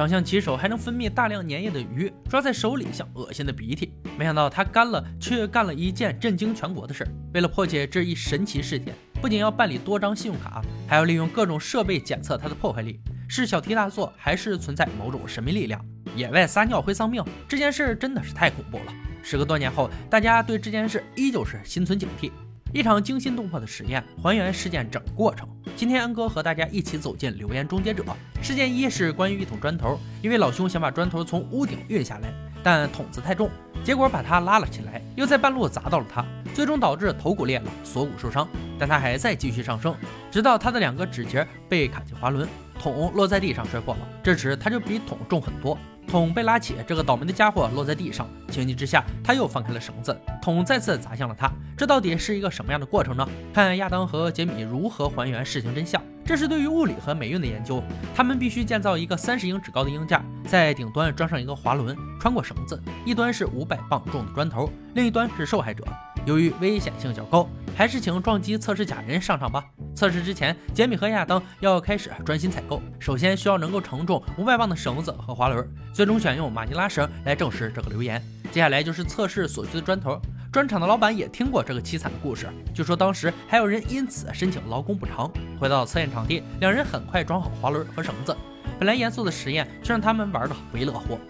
长相奇丑还能分泌大量粘液的鱼抓在手里像恶心的鼻涕。没想到他干了，却干了一件震惊全国的事儿。为了破解这一神奇事件，不仅要办理多张信用卡，还要利用各种设备检测它的破坏力，是小题大做，还是存在某种神秘力量？野外撒尿会丧命，这件事真的是太恐怖了。时隔多年后，大家对这件事依旧是心存警惕。一场惊心动魄的实验，还原事件整个过程。今天安哥和大家一起走进留言终结者。事件一是关于一桶砖头，因为老兄想把砖头从屋顶运下来，但桶子太重，结果把他拉了起来，又在半路砸到了他，最终导致头骨裂了，锁骨受伤。但他还在继续上升，直到他的两个指节被卡进滑轮，桶落在地上摔破了。这时他就比桶重很多。桶被拉起，这个倒霉的家伙落在地上。情急之下，他又放开了绳子，桶再次砸向了他。这到底是一个什么样的过程呢？看亚当和杰米如何还原事情真相。这是对于物理和美运的研究。他们必须建造一个三十英尺高的鹰架，在顶端装上一个滑轮，穿过绳子，一端是五百磅重的砖头，另一端是受害者。由于危险性较高，还是请撞击测试假人上场吧。测试之前，杰米和亚当要开始专心采购。首先需要能够承重五百磅的绳子和滑轮，最终选用马尼拉绳来证实这个留言。接下来就是测试所需的砖头。砖厂的老板也听过这个凄惨的故事，据说当时还有人因此申请劳工补偿。回到测验场地，两人很快装好滑轮和绳子。本来严肃的实验却让他们玩的不亦乐乎。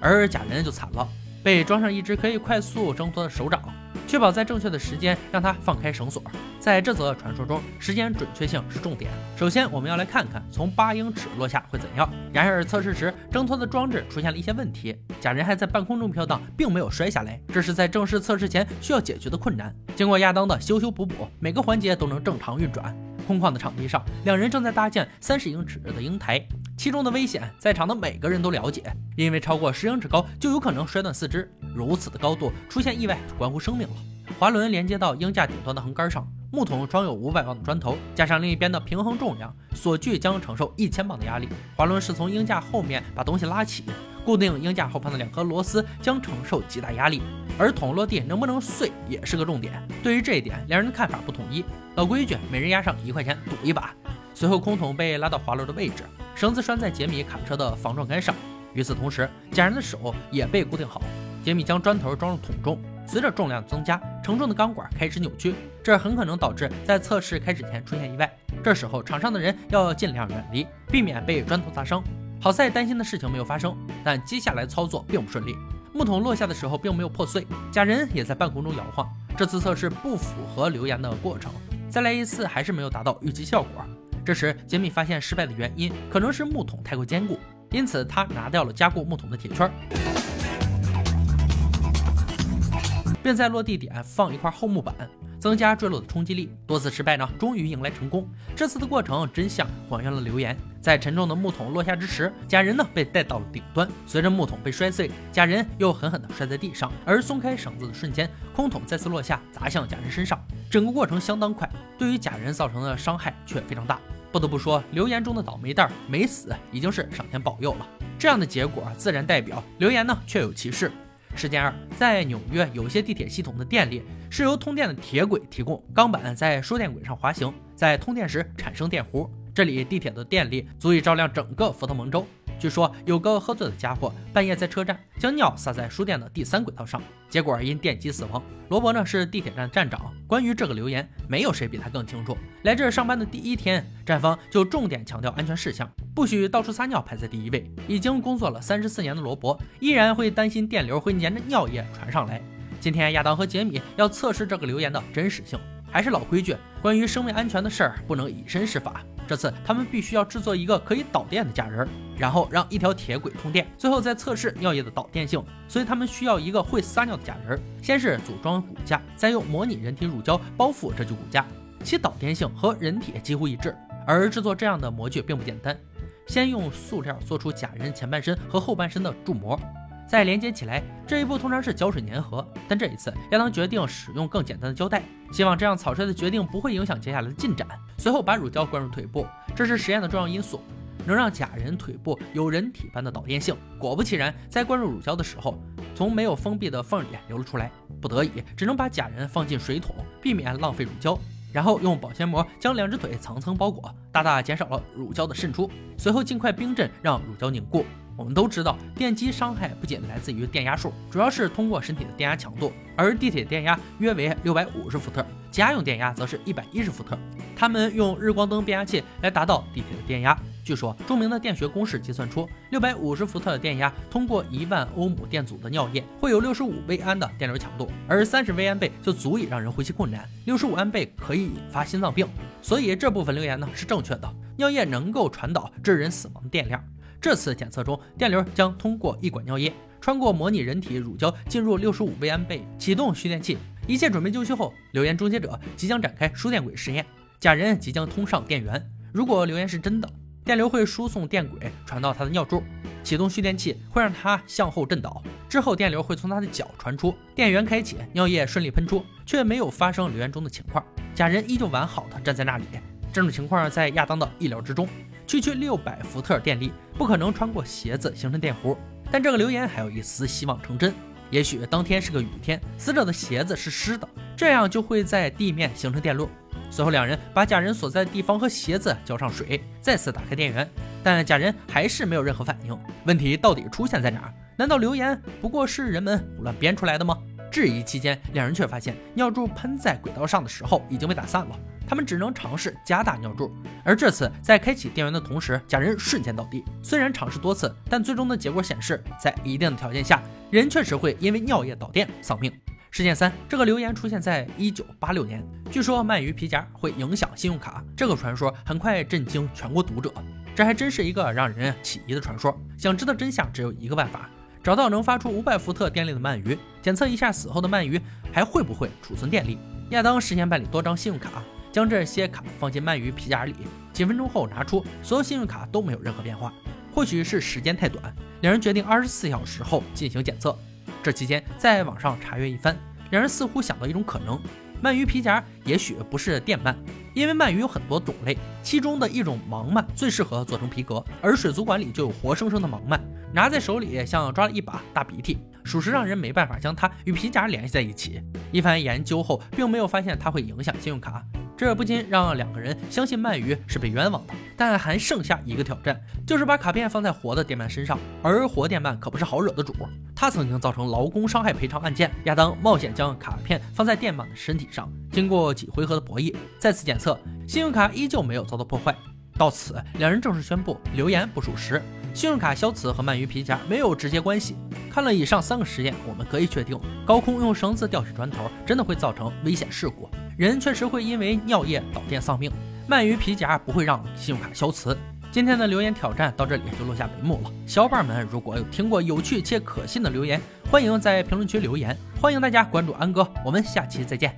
而假人就惨了，被装上一只可以快速挣脱的手掌。确保在正确的时间让它放开绳索。在这则传说中，时间准确性是重点。首先，我们要来看看从八英尺落下会怎样。然而，测试时挣脱的装置出现了一些问题，假人还在半空中飘荡，并没有摔下来。这是在正式测试前需要解决的困难。经过亚当的修修补补，每个环节都能正常运转。空旷的场地上，两人正在搭建三十英尺的鹰台，其中的危险在场的每个人都了解，因为超过十英尺高就有可能摔断四肢。如此的高度出现意外就关乎生命了。滑轮连接到鹰架顶端的横杆上，木桶装有五百磅的砖头，加上另一边的平衡重量，锁具将承受一千磅的压力。滑轮是从鹰架后面把东西拉起，固定鹰架后方的两颗螺丝将承受极大压力。而桶落地能不能碎也是个重点。对于这一点，两人的看法不统一。老规矩，每人押上一块钱赌一把。随后，空桶被拉到滑轮的位置，绳子拴在杰米卡车的防撞杆上。与此同时，假人的手也被固定好。杰米将砖头装入桶中，随着重量增加，承重的钢管开始扭曲，这很可能导致在测试开始前出现意外。这时候，场上的人要尽量远离，避免被砖头砸伤。好在担心的事情没有发生，但接下来操作并不顺利。木桶落下的时候并没有破碎，假人也在半空中摇晃。这次测试不符合留言的过程。再来一次，还是没有达到预期效果。这时，杰米发现失败的原因可能是木桶太过坚固，因此他拿掉了加固木桶的铁圈，并在落地点放一块厚木板，增加坠落的冲击力。多次失败呢，终于迎来成功。这次的过程真相还原了留言。在沉重的木桶落下之时，假人呢被带到了顶端。随着木桶被摔碎，假人又狠狠地摔在地上。而松开绳子的瞬间，空桶再次落下，砸向假人身上。整个过程相当快，对于假人造成的伤害却非常大。不得不说，留言中的倒霉蛋没死，已经是上天保佑了。这样的结果自然代表留言呢确有其事。事件二，在纽约有些地铁系统的电力是由通电的铁轨提供，钢板在输电轨上滑行，在通电时产生电弧。这里地铁的电力足以照亮整个佛特蒙州。据说有个喝醉的家伙半夜在车站将尿洒在书店的第三轨道上，结果因电击死亡。罗伯呢是地铁站站长，关于这个留言，没有谁比他更清楚。来这上班的第一天，站方就重点强调安全事项，不许到处撒尿排在第一位。已经工作了三十四年的罗伯依然会担心电流会粘着尿液传上来。今天亚当和杰米要测试这个留言的真实性，还是老规矩，关于生命安全的事儿不能以身试法。这次他们必须要制作一个可以导电的假人，然后让一条铁轨通电，最后再测试尿液的导电性。所以他们需要一个会撒尿的假人。先是组装骨架，再用模拟人体乳胶包覆这具骨架，其导电性和人体几乎一致。而制作这样的模具并不简单，先用塑料做出假人前半身和后半身的铸模。再连接起来，这一步通常是胶水粘合，但这一次亚当决定使用更简单的胶带，希望这样草率的决定不会影响接下来的进展。随后把乳胶灌入腿部，这是实验的重要因素，能让假人腿部有人体般的导电性。果不其然，在灌入乳胶的时候，从没有封闭的缝里流了出来，不得已只能把假人放进水桶，避免浪费乳胶。然后用保鲜膜将两只腿层层包裹，大大减少了乳胶的渗出。随后尽快冰镇，让乳胶凝固。我们都知道，电击伤害不仅来自于电压数，主要是通过身体的电压强度。而地铁电压约为六百五十伏特，家用电压则是一百一十伏特。他们用日光灯变压器来达到地铁的电压。据说，著名的电学公式计算出，六百五十伏特的电压，通过一万欧姆电阻的尿液，会有六十五微安的电流强度，而三十微安倍就足以让人呼吸困难，六十五安倍可以引发心脏病。所以这部分留言呢是正确的，尿液能够传导致人死亡的电量。这次检测中，电流将通过一管尿液，穿过模拟人体乳胶，进入六十五微安倍，启动蓄电器。一切准备就绪后，留言终结者即将展开输电轨实验。假人即将通上电源。如果留言是真的，电流会输送电轨传到他的尿柱，启动蓄电器会让他向后震倒，之后电流会从他的脚传出，电源开启，尿液顺利喷出，却没有发生留言中的情况。假人依旧完好的站在那里。这种情况在亚当的意料之中。区区六百伏特电力不可能穿过鞋子形成电弧，但这个留言还有一丝希望成真。也许当天是个雨天，死者的鞋子是湿的，这样就会在地面形成电路。随后两人把假人所在的地方和鞋子浇上水，再次打开电源，但假人还是没有任何反应。问题到底出现在哪儿？难道留言不过是人们胡乱编出来的吗？质疑期间，两人却发现尿柱喷在轨道上的时候已经被打散了。他们只能尝试加大尿柱，而这次在开启电源的同时，假人瞬间倒地。虽然尝试多次，但最终的结果显示，在一定的条件下，人确实会因为尿液导电丧命。事件三，这个留言出现在一九八六年，据说鳗鱼皮夹会影响信用卡。这个传说很快震惊全国读者，这还真是一个让人起疑的传说。想知道真相，只有一个办法：找到能发出五百伏特电力的鳗鱼，检测一下死后的鳗鱼还会不会储存电力。亚当事先办理多张信用卡。将这些卡放进鳗鱼皮夹里，几分钟后拿出，所有信用卡都没有任何变化。或许是时间太短，两人决定二十四小时后进行检测。这期间在网上查阅一番，两人似乎想到一种可能：鳗鱼皮夹也许不是电鳗，因为鳗鱼有很多种类，其中的一种盲鳗最适合做成皮革，而水族馆里就有活生生的盲鳗，拿在手里像抓了一把大鼻涕，属实让人没办法将它与皮夹联系在一起。一番研究后，并没有发现它会影响信用卡。这不禁让两个人相信鳗鱼是被冤枉的，但还剩下一个挑战，就是把卡片放在活的电鳗身上。而活电鳗可不是好惹的主，他曾经造成劳工伤害赔偿案件。亚当冒险将卡片放在电鳗的身体上，经过几回合的博弈，再次检测，信用卡依旧没有遭到破坏。到此，两人正式宣布留言不属实，信用卡消磁和鳗鱼皮夹没有直接关系。看了以上三个实验，我们可以确定，高空用绳子吊起砖头真的会造成危险事故。人确实会因为尿液导电丧命，鳗鱼皮夹不会让信用卡消磁。今天的留言挑战到这里就落下帷幕了。小伙伴们，如果有听过有趣且可信的留言，欢迎在评论区留言。欢迎大家关注安哥，我们下期再见。